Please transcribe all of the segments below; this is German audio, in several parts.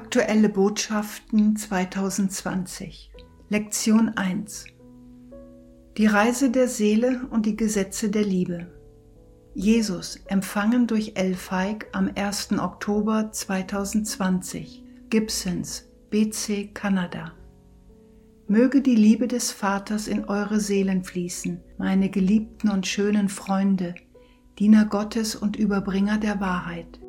Aktuelle Botschaften 2020 Lektion 1 Die Reise der Seele und die Gesetze der Liebe Jesus, empfangen durch El Feig am 1. Oktober 2020 Gibsons, BC, Kanada Möge die Liebe des Vaters in eure Seelen fließen, meine geliebten und schönen Freunde, Diener Gottes und Überbringer der Wahrheit.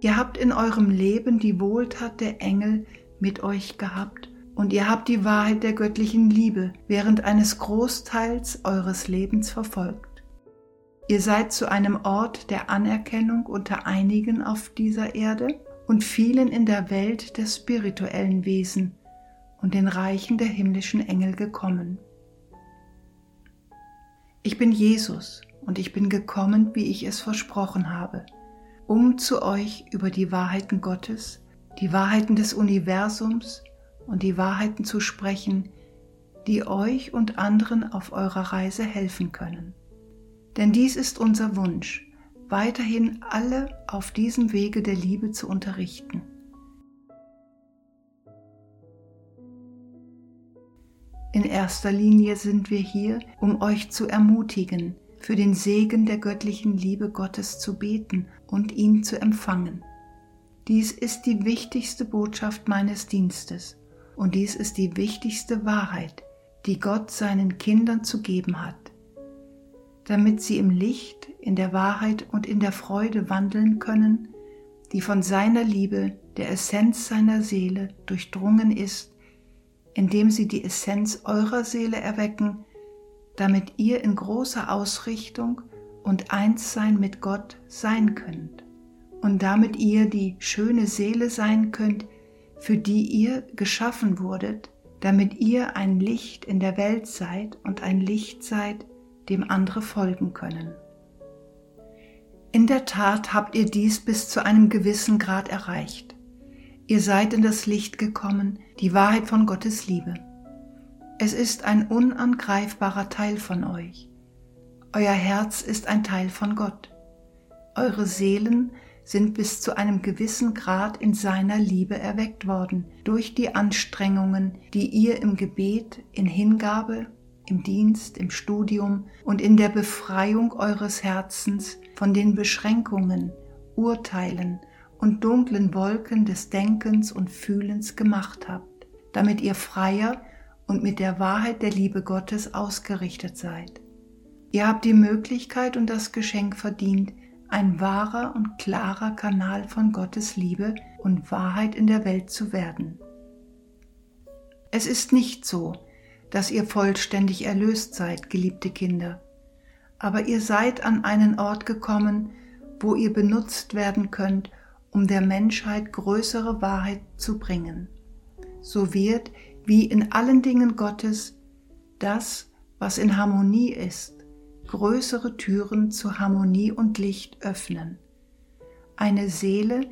Ihr habt in eurem Leben die Wohltat der Engel mit euch gehabt und ihr habt die Wahrheit der göttlichen Liebe während eines Großteils eures Lebens verfolgt. Ihr seid zu einem Ort der Anerkennung unter einigen auf dieser Erde und vielen in der Welt der spirituellen Wesen und den Reichen der himmlischen Engel gekommen. Ich bin Jesus und ich bin gekommen, wie ich es versprochen habe um zu euch über die Wahrheiten Gottes, die Wahrheiten des Universums und die Wahrheiten zu sprechen, die euch und anderen auf eurer Reise helfen können. Denn dies ist unser Wunsch, weiterhin alle auf diesem Wege der Liebe zu unterrichten. In erster Linie sind wir hier, um euch zu ermutigen, für den Segen der göttlichen Liebe Gottes zu beten und ihn zu empfangen. Dies ist die wichtigste Botschaft meines Dienstes und dies ist die wichtigste Wahrheit, die Gott seinen Kindern zu geben hat, damit sie im Licht, in der Wahrheit und in der Freude wandeln können, die von seiner Liebe, der Essenz seiner Seele, durchdrungen ist, indem sie die Essenz eurer Seele erwecken, damit ihr in großer Ausrichtung und Einssein mit Gott sein könnt und damit ihr die schöne Seele sein könnt, für die ihr geschaffen wurdet, damit ihr ein Licht in der Welt seid und ein Licht seid, dem andere folgen können. In der Tat habt ihr dies bis zu einem gewissen Grad erreicht. Ihr seid in das Licht gekommen, die Wahrheit von Gottes Liebe. Es ist ein unangreifbarer Teil von euch. Euer Herz ist ein Teil von Gott. Eure Seelen sind bis zu einem gewissen Grad in seiner Liebe erweckt worden durch die Anstrengungen, die ihr im Gebet, in Hingabe, im Dienst, im Studium und in der Befreiung eures Herzens von den Beschränkungen, Urteilen und dunklen Wolken des Denkens und Fühlens gemacht habt, damit ihr freier und mit der Wahrheit der Liebe Gottes ausgerichtet seid. Ihr habt die Möglichkeit und das Geschenk verdient, ein wahrer und klarer Kanal von Gottes Liebe und Wahrheit in der Welt zu werden. Es ist nicht so, dass ihr vollständig erlöst seid, geliebte Kinder, aber ihr seid an einen Ort gekommen, wo ihr benutzt werden könnt, um der Menschheit größere Wahrheit zu bringen. So wird wie in allen Dingen Gottes das, was in Harmonie ist, größere Türen zu Harmonie und Licht öffnen. Eine Seele,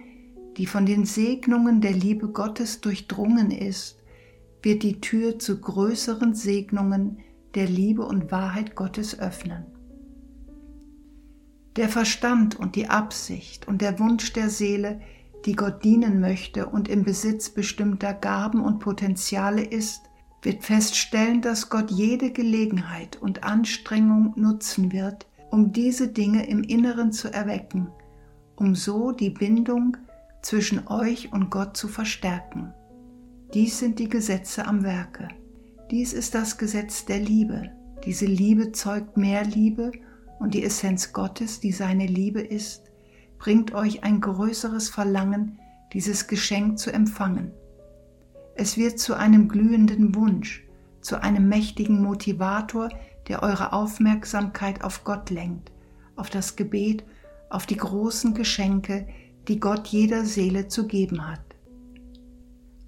die von den Segnungen der Liebe Gottes durchdrungen ist, wird die Tür zu größeren Segnungen der Liebe und Wahrheit Gottes öffnen. Der Verstand und die Absicht und der Wunsch der Seele die Gott dienen möchte und im Besitz bestimmter Gaben und Potenziale ist, wird feststellen, dass Gott jede Gelegenheit und Anstrengung nutzen wird, um diese Dinge im Inneren zu erwecken, um so die Bindung zwischen euch und Gott zu verstärken. Dies sind die Gesetze am Werke. Dies ist das Gesetz der Liebe. Diese Liebe zeugt mehr Liebe und die Essenz Gottes, die seine Liebe ist, bringt euch ein größeres Verlangen, dieses Geschenk zu empfangen. Es wird zu einem glühenden Wunsch, zu einem mächtigen Motivator, der eure Aufmerksamkeit auf Gott lenkt, auf das Gebet, auf die großen Geschenke, die Gott jeder Seele zu geben hat.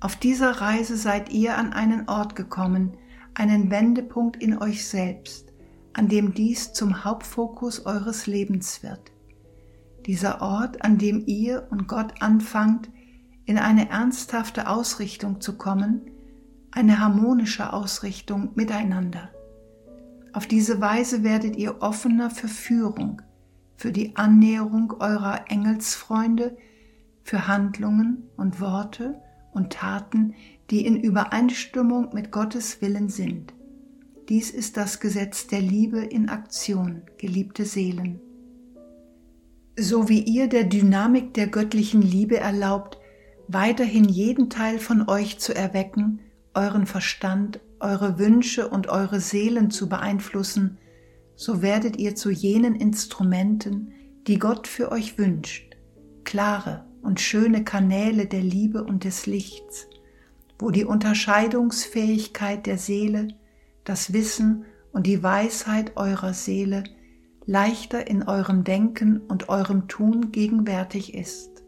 Auf dieser Reise seid ihr an einen Ort gekommen, einen Wendepunkt in euch selbst, an dem dies zum Hauptfokus eures Lebens wird dieser Ort, an dem ihr und Gott anfangt, in eine ernsthafte Ausrichtung zu kommen, eine harmonische Ausrichtung miteinander. Auf diese Weise werdet ihr offener für Führung, für die Annäherung eurer Engelsfreunde, für Handlungen und Worte und Taten, die in Übereinstimmung mit Gottes Willen sind. Dies ist das Gesetz der Liebe in Aktion, geliebte Seelen. So wie ihr der Dynamik der göttlichen Liebe erlaubt, weiterhin jeden Teil von euch zu erwecken, euren Verstand, eure Wünsche und eure Seelen zu beeinflussen, so werdet ihr zu jenen Instrumenten, die Gott für euch wünscht, klare und schöne Kanäle der Liebe und des Lichts, wo die Unterscheidungsfähigkeit der Seele, das Wissen und die Weisheit eurer Seele leichter in eurem Denken und eurem Tun gegenwärtig ist.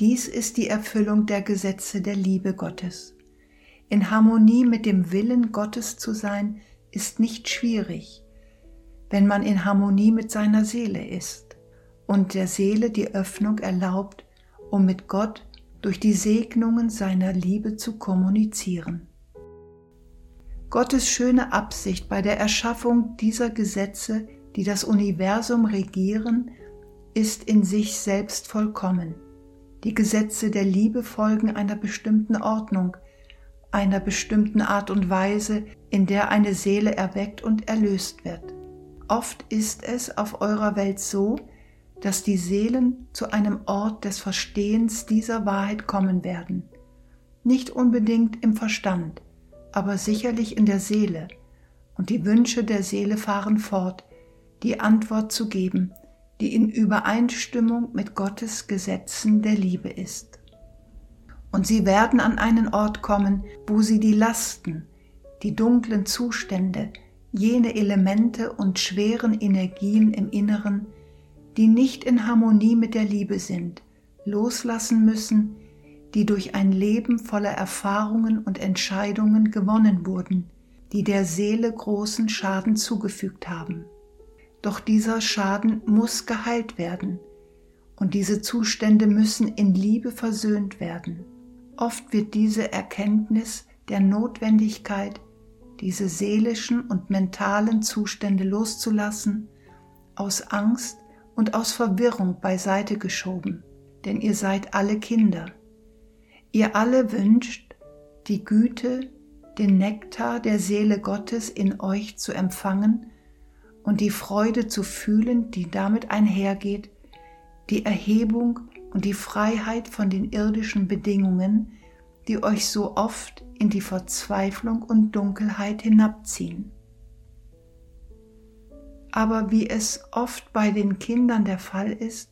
Dies ist die Erfüllung der Gesetze der Liebe Gottes. In Harmonie mit dem Willen Gottes zu sein, ist nicht schwierig, wenn man in Harmonie mit seiner Seele ist und der Seele die Öffnung erlaubt, um mit Gott durch die Segnungen seiner Liebe zu kommunizieren. Gottes schöne Absicht bei der Erschaffung dieser Gesetze, die das Universum regieren, ist in sich selbst vollkommen. Die Gesetze der Liebe folgen einer bestimmten Ordnung, einer bestimmten Art und Weise, in der eine Seele erweckt und erlöst wird. Oft ist es auf eurer Welt so, dass die Seelen zu einem Ort des Verstehens dieser Wahrheit kommen werden. Nicht unbedingt im Verstand, aber sicherlich in der Seele, und die Wünsche der Seele fahren fort, die Antwort zu geben, die in Übereinstimmung mit Gottes Gesetzen der Liebe ist. Und sie werden an einen Ort kommen, wo sie die Lasten, die dunklen Zustände, jene Elemente und schweren Energien im Inneren, die nicht in Harmonie mit der Liebe sind, loslassen müssen, die durch ein Leben voller Erfahrungen und Entscheidungen gewonnen wurden, die der Seele großen Schaden zugefügt haben. Doch dieser Schaden muss geheilt werden, und diese Zustände müssen in Liebe versöhnt werden. Oft wird diese Erkenntnis der Notwendigkeit, diese seelischen und mentalen Zustände loszulassen, aus Angst und aus Verwirrung beiseite geschoben, denn ihr seid alle Kinder Ihr alle wünscht, die Güte, den Nektar der Seele Gottes in euch zu empfangen und die Freude zu fühlen, die damit einhergeht, die Erhebung und die Freiheit von den irdischen Bedingungen, die euch so oft in die Verzweiflung und Dunkelheit hinabziehen. Aber wie es oft bei den Kindern der Fall ist,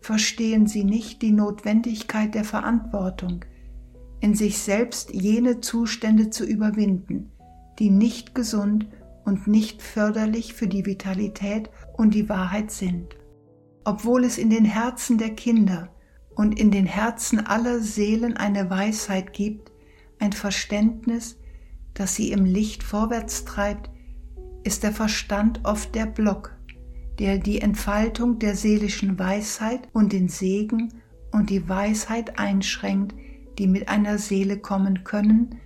verstehen sie nicht die Notwendigkeit der Verantwortung, in sich selbst jene Zustände zu überwinden, die nicht gesund und nicht förderlich für die Vitalität und die Wahrheit sind. Obwohl es in den Herzen der Kinder und in den Herzen aller Seelen eine Weisheit gibt, ein Verständnis, das sie im Licht vorwärts treibt, ist der Verstand oft der Block, der die Entfaltung der seelischen Weisheit und den Segen und die Weisheit einschränkt, die mit einer Seele kommen können,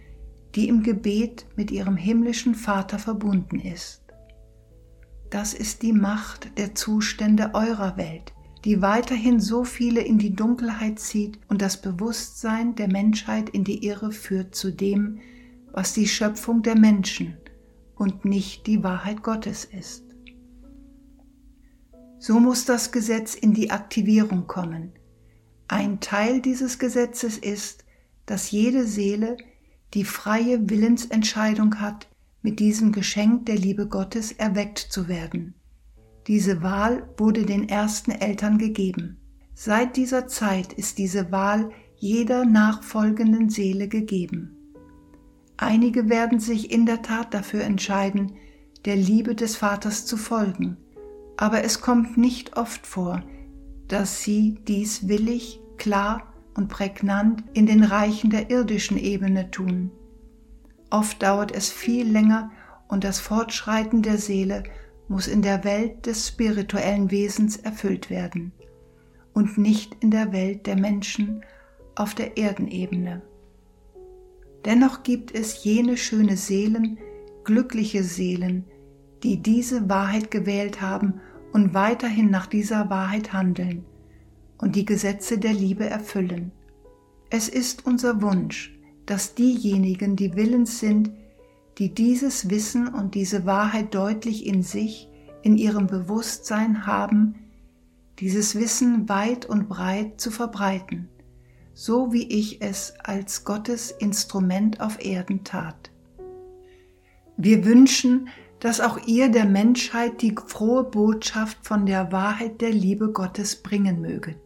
die im Gebet mit ihrem himmlischen Vater verbunden ist. Das ist die Macht der Zustände eurer Welt, die weiterhin so viele in die Dunkelheit zieht und das Bewusstsein der Menschheit in die Irre führt zu dem, was die Schöpfung der Menschen und nicht die Wahrheit Gottes ist. So muss das Gesetz in die Aktivierung kommen. Ein Teil dieses Gesetzes ist, dass jede Seele die freie Willensentscheidung hat, mit diesem Geschenk der Liebe Gottes erweckt zu werden. Diese Wahl wurde den ersten Eltern gegeben. Seit dieser Zeit ist diese Wahl jeder nachfolgenden Seele gegeben. Einige werden sich in der Tat dafür entscheiden, der Liebe des Vaters zu folgen, aber es kommt nicht oft vor, dass sie dies willig, klar und prägnant in den Reichen der irdischen Ebene tun. Oft dauert es viel länger und das Fortschreiten der Seele muss in der Welt des spirituellen Wesens erfüllt werden und nicht in der Welt der Menschen auf der Erdenebene. Dennoch gibt es jene schöne Seelen, glückliche Seelen, die diese Wahrheit gewählt haben und weiterhin nach dieser Wahrheit handeln. und die Gesetze der Liebe erfüllen. Es ist unser Wunsch, dass diejenigen, die willens sind, die dieses Wissen und diese Wahrheit deutlich in sich, in ihrem Bewusstsein haben, dieses Wissen weit und breit zu verbreiten, so wie ich es als Gottes Instrument auf Erden tat. Wir wünschen, dass auch ihr der Menschheit die frohe Botschaft von der Wahrheit der Liebe Gottes bringen möget.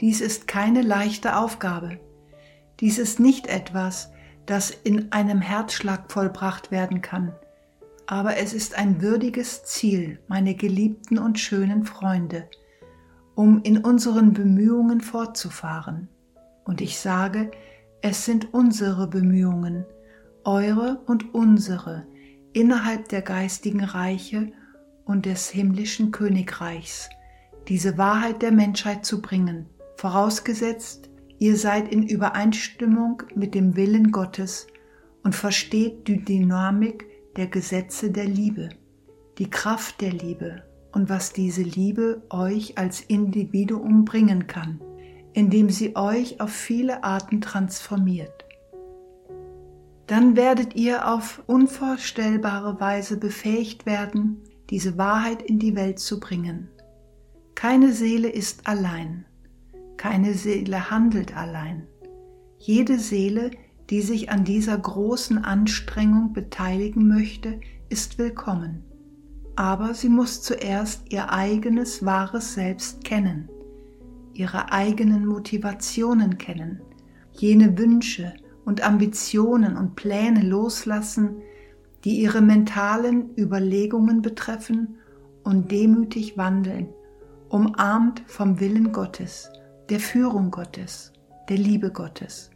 Dies ist keine leichte Aufgabe. Dies ist nicht etwas, das in einem Herzschlag vollbracht werden kann. Aber es ist ein würdiges Ziel, meine geliebten und schönen Freunde, um in unseren Bemühungen fortzufahren. Und ich sage, es sind unsere Bemühungen, eure und unsere, innerhalb der geistigen Reiche und des himmlischen Königreichs, diese Wahrheit der Menschheit zu bringen, vorausgesetzt, ihr seid in Übereinstimmung mit dem Willen Gottes und versteht die Dynamik der Gesetze der Liebe, die Kraft der Liebe und was diese Liebe euch als Individuum bringen kann, indem sie euch auf viele Arten transformiert dann werdet ihr auf unvorstellbare Weise befähigt werden, diese Wahrheit in die Welt zu bringen. Keine Seele ist allein, keine Seele handelt allein. Jede Seele, die sich an dieser großen Anstrengung beteiligen möchte, ist willkommen. Aber sie muss zuerst ihr eigenes wahres Selbst kennen, ihre eigenen Motivationen kennen, jene Wünsche, und Ambitionen und Pläne loslassen, die ihre mentalen Überlegungen betreffen und demütig wandeln, umarmt vom Willen Gottes, der Führung Gottes, der Liebe Gottes.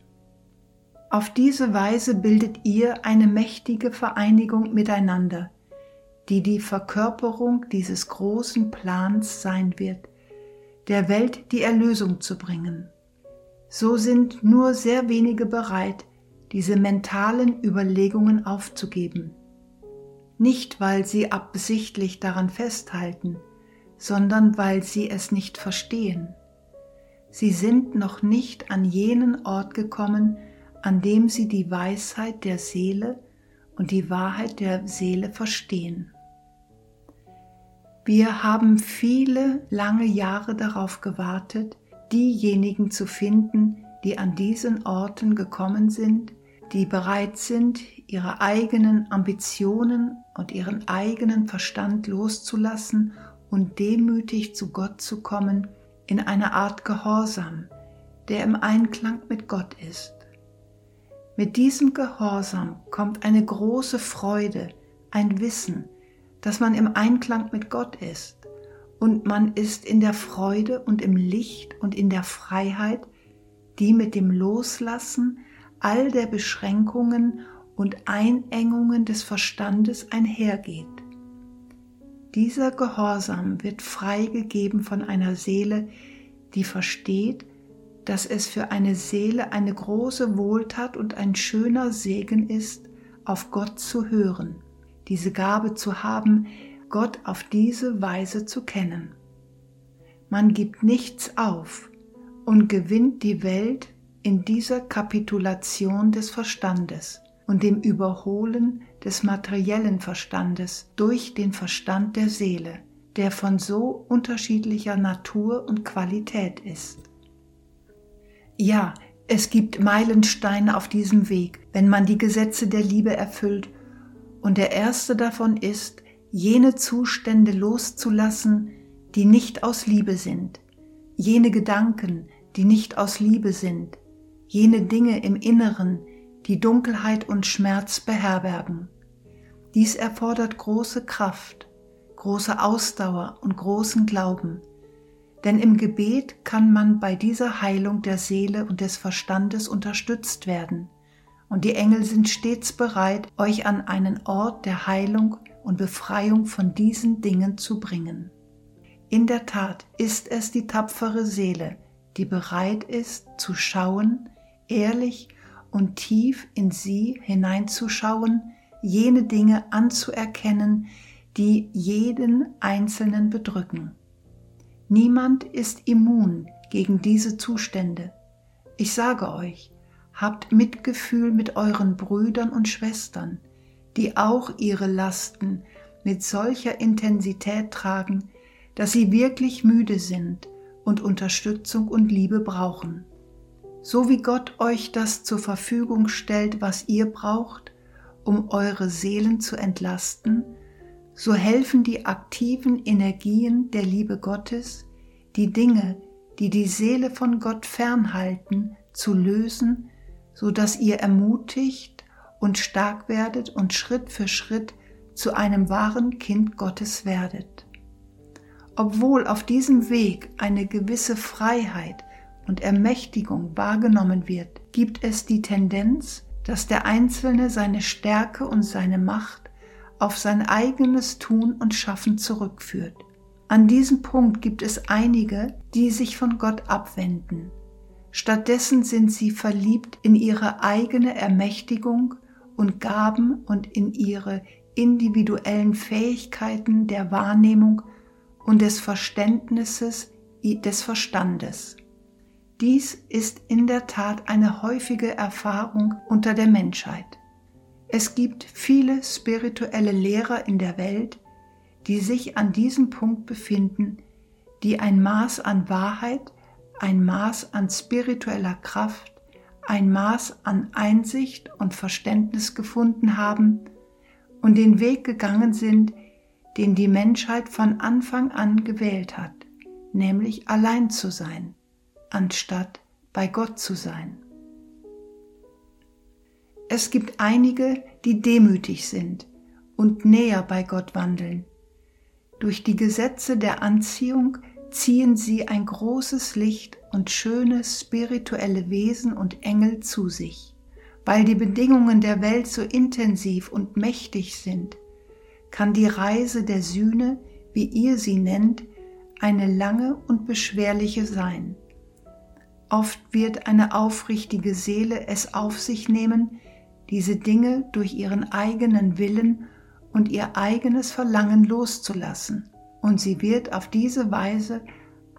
Auf diese Weise bildet ihr eine mächtige Vereinigung miteinander, die die Verkörperung dieses großen Plans sein wird, der Welt die Erlösung zu bringen so sind nur sehr wenige bereit, diese mentalen Überlegungen aufzugeben. Nicht, weil sie absichtlich daran festhalten, sondern weil sie es nicht verstehen. Sie sind noch nicht an jenen Ort gekommen, an dem sie die Weisheit der Seele und die Wahrheit der Seele verstehen. Wir haben viele lange Jahre darauf gewartet, diejenigen zu finden, die an diesen Orten gekommen sind, die bereit sind, ihre eigenen Ambitionen und ihren eigenen Verstand loszulassen und demütig zu Gott zu kommen, in einer Art Gehorsam, der im Einklang mit Gott ist. Mit diesem Gehorsam kommt eine große Freude, ein Wissen, dass man im Einklang mit Gott ist und man ist in der Freude und im Licht und in der Freiheit, die mit dem Loslassen all der Beschränkungen und Einengungen des Verstandes einhergeht. Dieser Gehorsam wird freigegeben von einer Seele, die versteht, dass es für eine Seele eine große Wohltat und ein schöner Segen ist, auf Gott zu hören, diese Gabe zu haben, Gott auf diese Weise zu kennen. Man gibt nichts auf und gewinnt die Welt in dieser Kapitulation des Verstandes und dem Überholen des materiellen Verstandes durch den Verstand der Seele, der von so unterschiedlicher Natur und Qualität ist. Ja, es gibt Meilensteine auf diesem Weg, wenn man die Gesetze der Liebe erfüllt, und der erste davon ist, jene Zustände loszulassen, die nicht aus Liebe sind, jene Gedanken, die nicht aus Liebe sind, jene Dinge im Inneren, die Dunkelheit und Schmerz beherbergen. Dies erfordert große Kraft, große Ausdauer und großen Glauben, denn im Gebet kann man bei dieser Heilung der Seele und des Verstandes unterstützt werden, und die Engel sind stets bereit, euch an einen Ort der Heilung und Befreiung von diesen Dingen zu bringen. In der Tat ist es die tapfere Seele, die bereit ist zu schauen, ehrlich und tief in sie hineinzuschauen, jene Dinge anzuerkennen, die jeden Einzelnen bedrücken. Niemand ist immun gegen diese Zustände. Ich sage euch, habt Mitgefühl mit euren Brüdern und Schwestern, die auch ihre Lasten mit solcher Intensität tragen, dass sie wirklich müde sind und Unterstützung und Liebe brauchen. So wie Gott euch das zur Verfügung stellt, was ihr braucht, um eure Seelen zu entlasten, so helfen die aktiven Energien der Liebe Gottes, die Dinge, die die Seele von Gott fernhalten, zu lösen, so dass ihr ermutigt und stark werdet und Schritt für Schritt zu einem wahren Kind Gottes werdet. Obwohl auf diesem Weg eine gewisse Freiheit und Ermächtigung wahrgenommen wird, gibt es die Tendenz, dass der Einzelne seine Stärke und seine Macht auf sein eigenes Tun und Schaffen zurückführt. An diesem Punkt gibt es einige, die sich von Gott abwenden. Stattdessen sind sie verliebt in ihre eigene Ermächtigung und Gaben und in ihre individuellen Fähigkeiten der Wahrnehmung und des Verständnisses des Verstandes. Dies ist in der Tat eine häufige Erfahrung unter der Menschheit. Es gibt viele spirituelle Lehrer in der Welt, die sich an diesem Punkt befinden, die ein Maß an Wahrheit, ein Maß an spiritueller Kraft, ein Maß an Einsicht und Verständnis gefunden haben und den Weg gegangen sind, den die Menschheit von Anfang an gewählt hat, nämlich allein zu sein, anstatt bei Gott zu sein. Es gibt einige, die demütig sind und näher bei Gott wandeln. Durch die Gesetze der Anziehung ziehen sie ein großes Licht und schöne spirituelle Wesen und Engel zu sich. Weil die Bedingungen der Welt so intensiv und mächtig sind, kann die Reise der Sühne, wie ihr sie nennt, eine lange und beschwerliche sein. Oft wird eine aufrichtige Seele es auf sich nehmen, diese Dinge durch ihren eigenen Willen und ihr eigenes Verlangen loszulassen, und sie wird auf diese Weise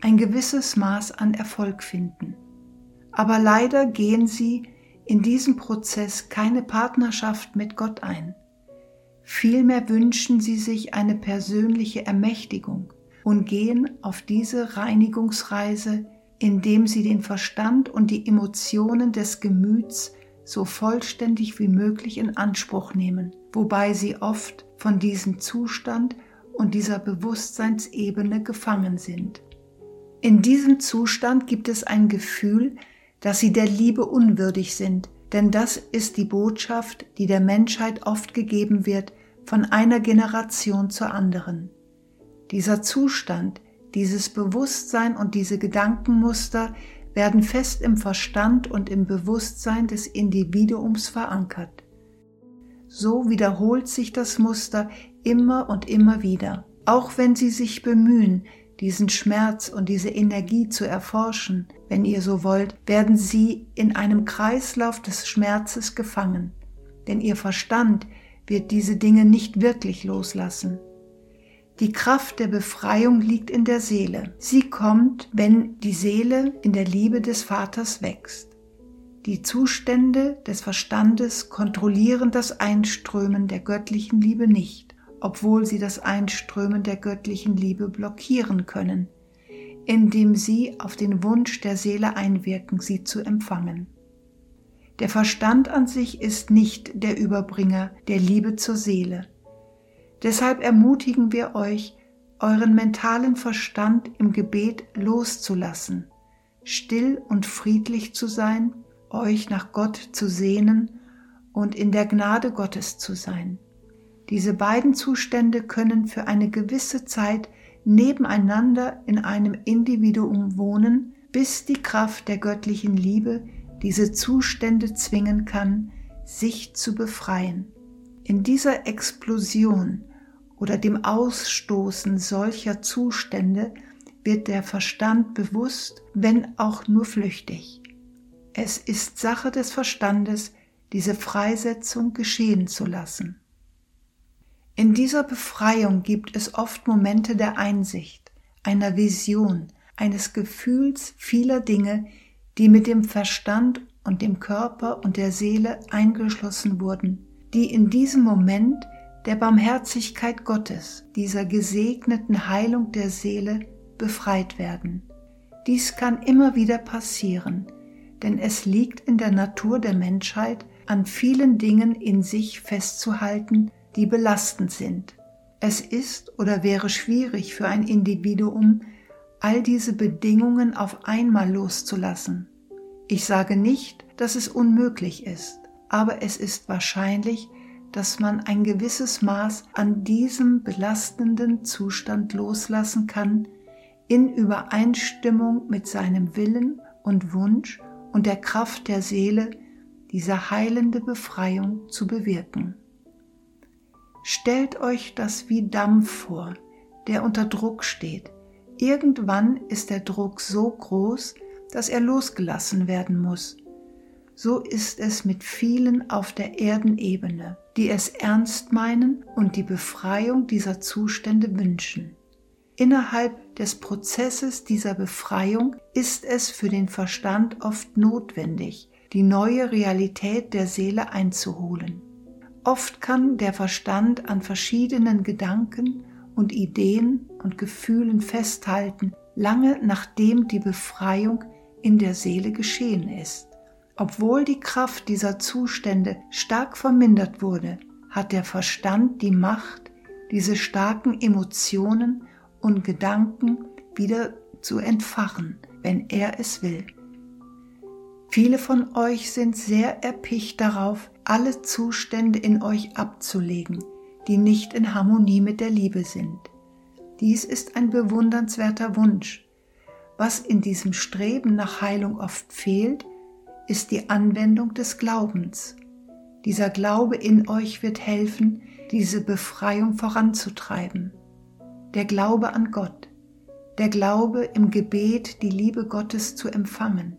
ein gewisses Maß an Erfolg finden. Aber leider gehen sie in diesem Prozess keine Partnerschaft mit Gott ein. Vielmehr wünschen sie sich eine persönliche Ermächtigung und gehen auf diese Reinigungsreise, indem sie den Verstand und die Emotionen des Gemüts so vollständig wie möglich in Anspruch nehmen, wobei sie oft von diesem Zustand und dieser Bewusstseinsebene gefangen sind. In diesem Zustand gibt es ein Gefühl, dass sie der Liebe unwürdig sind, denn das ist die Botschaft, die der Menschheit oft gegeben wird von einer Generation zur anderen. Dieser Zustand, dieses Bewusstsein und diese Gedankenmuster werden fest im Verstand und im Bewusstsein des Individuums verankert. So wiederholt sich das Muster immer und immer wieder, auch wenn Sie sich bemühen, diesen Schmerz und diese Energie zu erforschen, wenn ihr so wollt, werden Sie in einem Kreislauf des Schmerzes gefangen, denn Ihr Verstand wird diese Dinge nicht wirklich loslassen. Die Kraft der Befreiung liegt in der Seele. Sie kommt, wenn die Seele in der Liebe des Vaters wächst. Die Zustände des Verstandes kontrollieren das Einströmen der göttlichen Liebe nicht, obwohl sie das Einströmen der göttlichen Liebe blockieren können, indem sie auf den Wunsch der Seele einwirken, sie zu empfangen. Der Verstand an sich ist nicht der Überbringer der Liebe zur Seele. Deshalb ermutigen wir euch, euren mentalen Verstand im Gebet loszulassen, still und friedlich zu sein, euch nach Gott zu sehnen und in der Gnade Gottes zu sein. Diese beiden Zustände können für eine gewisse Zeit nebeneinander in einem Individuum wohnen, bis die Kraft der göttlichen Liebe diese Zustände zwingen kann, sich zu befreien. In dieser Explosion oder dem Ausstoßen solcher Zustände wird der Verstand bewusst, wenn auch nur flüchtig. Es ist Sache des Verstandes, diese Freisetzung geschehen zu lassen. In dieser Befreiung gibt es oft Momente der Einsicht, einer Vision, eines Gefühls vieler Dinge, die mit dem Verstand und dem Körper und der Seele eingeschlossen wurden, die in diesem Moment der Barmherzigkeit Gottes, dieser gesegneten Heilung der Seele, befreit werden. Dies kann immer wieder passieren, denn es liegt in der Natur der Menschheit, an vielen Dingen in sich festzuhalten, die belastend sind. Es ist oder wäre schwierig für ein Individuum, all diese Bedingungen auf einmal loszulassen. Ich sage nicht, dass es unmöglich ist, aber es ist wahrscheinlich, dass man ein gewisses Maß an diesem belastenden Zustand loslassen kann, in Übereinstimmung mit seinem Willen und Wunsch und der Kraft der Seele, diese heilende Befreiung zu bewirken. Stellt euch das wie Dampf vor, der unter Druck steht. Irgendwann ist der Druck so groß, dass er losgelassen werden muss. So ist es mit vielen auf der Erdenebene, die es ernst meinen und die Befreiung dieser Zustände wünschen. Innerhalb des Prozesses dieser Befreiung ist es für den Verstand oft notwendig, die neue Realität der Seele einzuholen. Oft kann der Verstand an verschiedenen Gedanken und Ideen und Gefühlen festhalten, lange nachdem die Befreiung in der Seele geschehen ist. Obwohl die Kraft dieser Zustände stark vermindert wurde, hat der Verstand die Macht, diese starken Emotionen und Gedanken wieder zu entfachen, wenn er es will. Viele von euch sind sehr erpicht darauf, alle Zustände in euch abzulegen, die nicht in Harmonie mit der Liebe sind. Dies ist ein bewundernswerter Wunsch. Was in diesem Streben nach Heilung oft fehlt, ist die Anwendung des Glaubens. Dieser Glaube in euch wird helfen, diese Befreiung voranzutreiben der Glaube an Gott, der Glaube im Gebet, die Liebe Gottes zu empfangen,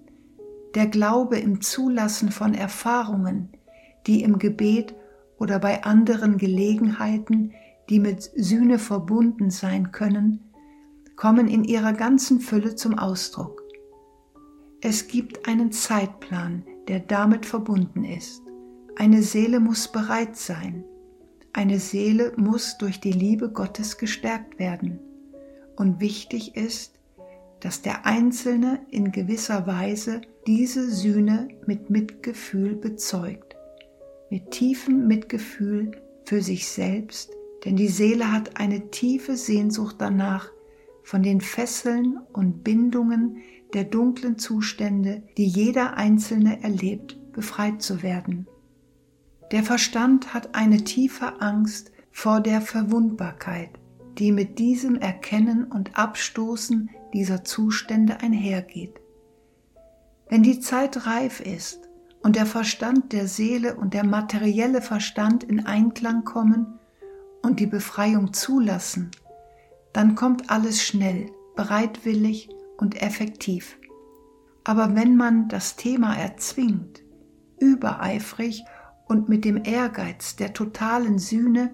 der Glaube im Zulassen von Erfahrungen, die im Gebet oder bei anderen Gelegenheiten, die mit Sühne verbunden sein können, kommen in ihrer ganzen Fülle zum Ausdruck. Es gibt einen Zeitplan, der damit verbunden ist. Eine Seele muss bereit sein, eine Seele muss durch die Liebe Gottes gestärkt werden. Und wichtig ist, dass der Einzelne in gewisser Weise diese Sühne mit Mitgefühl bezeugt, mit tiefem Mitgefühl für sich selbst, denn die Seele hat eine tiefe Sehnsucht danach, von den Fesseln und Bindungen der dunklen Zustände, die jeder Einzelne erlebt, befreit zu werden. Der Verstand hat eine tiefe Angst vor der Verwundbarkeit, die mit diesem Erkennen und Abstoßen dieser Zustände einhergeht. Wenn die Zeit reif ist und der Verstand der Seele und der materielle Verstand in Einklang kommen und die Befreiung zulassen, dann kommt alles schnell, bereitwillig und effektiv. Aber wenn man das Thema erzwingt, übereifrig und mit dem Ehrgeiz der totalen Sühne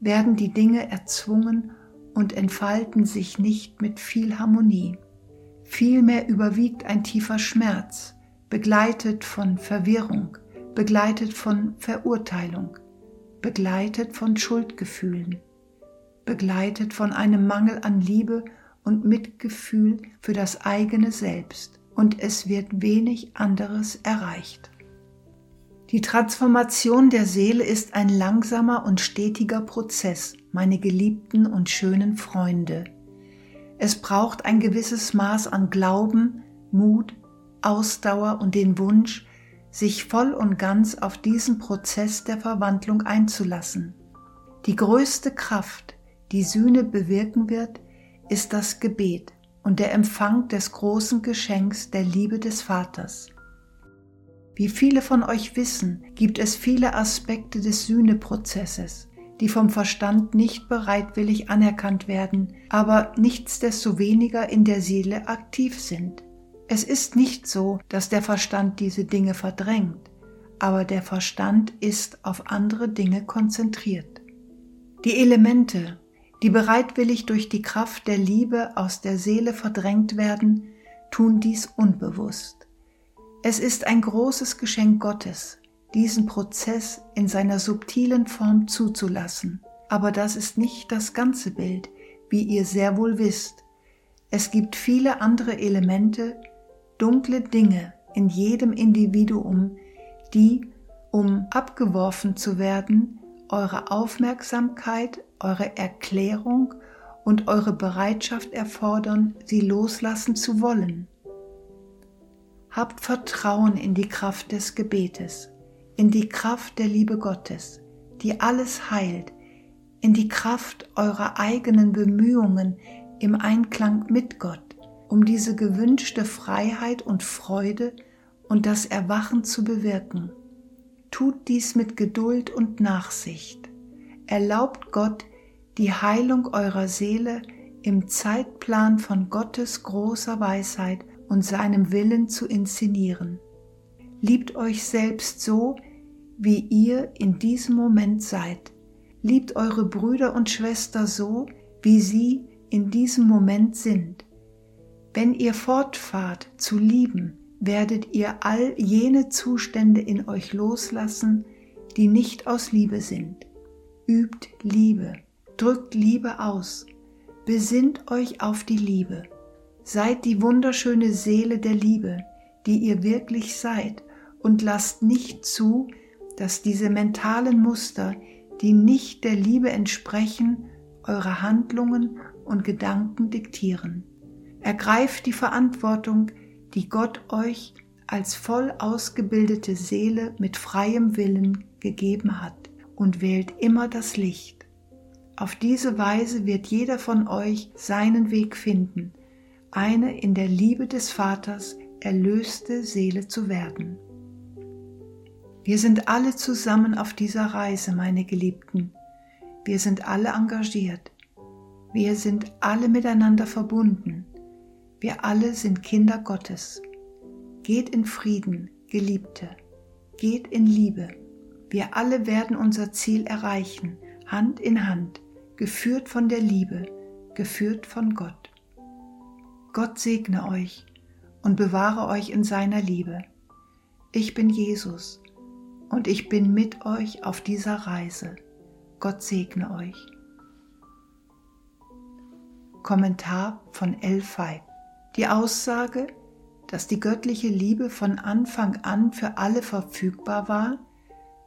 werden die Dinge erzwungen und entfalten sich nicht mit viel Harmonie. Vielmehr überwiegt ein tiefer Schmerz, begleitet von Verwirrung, begleitet von Verurteilung, begleitet von Schuldgefühlen, begleitet von einem Mangel an Liebe und Mitgefühl für das eigene Selbst, und es wird wenig anderes erreicht. Die Transformation der Seele ist ein langsamer und stetiger Prozess, meine geliebten und schönen Freunde. Es braucht ein gewisses Maß an Glauben, Mut, Ausdauer und den Wunsch, sich voll und ganz auf diesen Prozess der Verwandlung einzulassen. Die größte Kraft, die Sühne bewirken wird, ist das Gebet und der Empfang des großen Geschenks der Liebe des Vaters. Wie viele von euch wissen, gibt es viele Aspekte des Sühneprozesses, die vom Verstand nicht bereitwillig anerkannt werden, aber nichtsdestoweniger in der Seele aktiv sind. Es ist nicht so, dass der Verstand diese Dinge verdrängt, aber der Verstand ist auf andere Dinge konzentriert. Die Elemente, die bereitwillig durch die Kraft der Liebe aus der Seele verdrängt werden, tun dies unbewusst. Es ist ein großes Geschenk Gottes, diesen Prozess in seiner subtilen Form zuzulassen. Aber das ist nicht das ganze Bild, wie ihr sehr wohl wisst. Es gibt viele andere Elemente, dunkle Dinge in jedem Individuum, die, um abgeworfen zu werden, eure Aufmerksamkeit, eure Erklärung und eure Bereitschaft erfordern, sie loslassen zu wollen. Habt Vertrauen in die Kraft des Gebetes, in die Kraft der Liebe Gottes, die alles heilt, in die Kraft eurer eigenen Bemühungen im Einklang mit Gott, um diese gewünschte Freiheit und Freude und das Erwachen zu bewirken. Tut dies mit Geduld und Nachsicht. Erlaubt Gott die Heilung eurer Seele im Zeitplan von Gottes großer Weisheit und seinem Willen zu inszenieren. Liebt euch selbst so, wie ihr in diesem Moment seid. Liebt eure Brüder und Schwester so, wie sie in diesem Moment sind. Wenn ihr fortfahrt zu lieben, werdet ihr all jene Zustände in euch loslassen, die nicht aus Liebe sind. Übt Liebe, drückt Liebe aus, besinnt euch auf die Liebe. Seid die wunderschöne Seele der Liebe, die ihr wirklich seid, und lasst nicht zu, dass diese mentalen Muster, die nicht der Liebe entsprechen, eure Handlungen und Gedanken diktieren. Ergreift die Verantwortung, die Gott euch als voll ausgebildete Seele mit freiem Willen gegeben hat und wählt immer das Licht. Auf diese Weise wird jeder von euch seinen Weg finden, eine in der Liebe des Vaters erlöste Seele zu werden. Wir sind alle zusammen auf dieser Reise, meine Geliebten. Wir sind alle engagiert. Wir sind alle miteinander verbunden. Wir alle sind Kinder Gottes. Geht in Frieden, Geliebte. Geht in Liebe. Wir alle werden unser Ziel erreichen, Hand in Hand, geführt von der Liebe, geführt von Gott. Gott segne euch und bewahre euch in seiner Liebe. Ich bin Jesus und ich bin mit euch auf dieser Reise. Gott segne euch. Kommentar von L. Feib die Aussage, dass die göttliche Liebe von Anfang an für alle verfügbar war,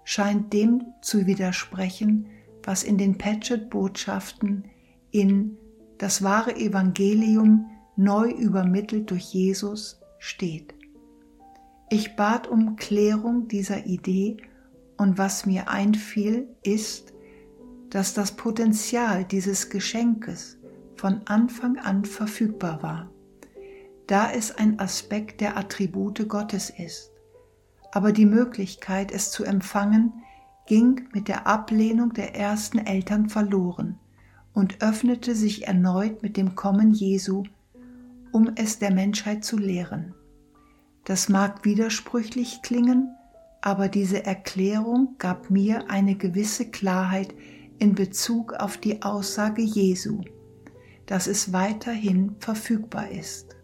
scheint dem zu widersprechen, was in den Patchett-Botschaften in das wahre Evangelium neu übermittelt durch Jesus steht. Ich bat um Klärung dieser Idee und was mir einfiel, ist, dass das Potenzial dieses Geschenkes von Anfang an verfügbar war da es ein Aspekt der Attribute Gottes ist. Aber die Möglichkeit, es zu empfangen, ging mit der Ablehnung der ersten Eltern verloren und öffnete sich erneut mit dem Kommen Jesu, um es der Menschheit zu lehren. Das mag widersprüchlich klingen, aber diese Erklärung gab mir eine gewisse Klarheit in Bezug auf die Aussage Jesu, dass es weiterhin verfügbar ist.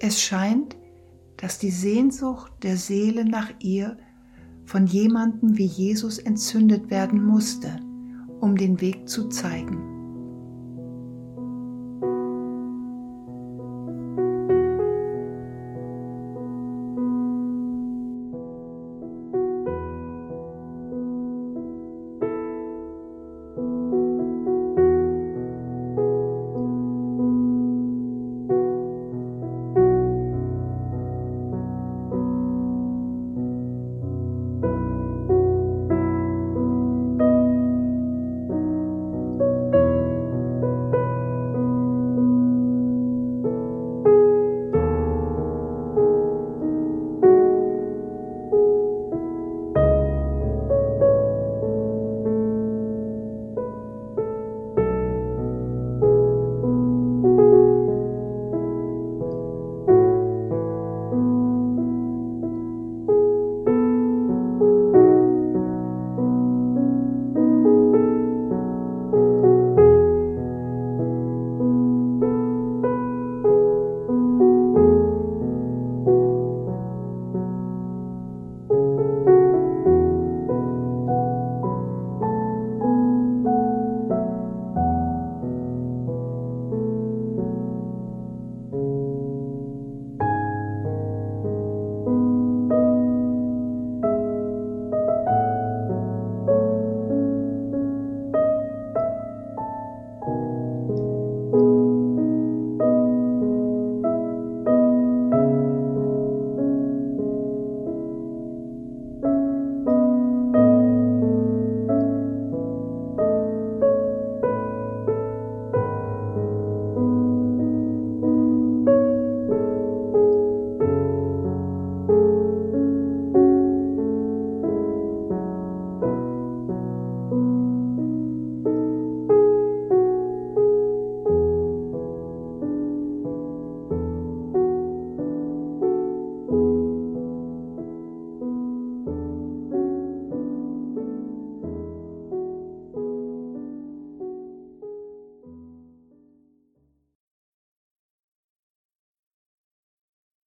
Es scheint, dass die Sehnsucht der Seele nach ihr von jemandem wie Jesus entzündet werden musste, um den Weg zu zeigen.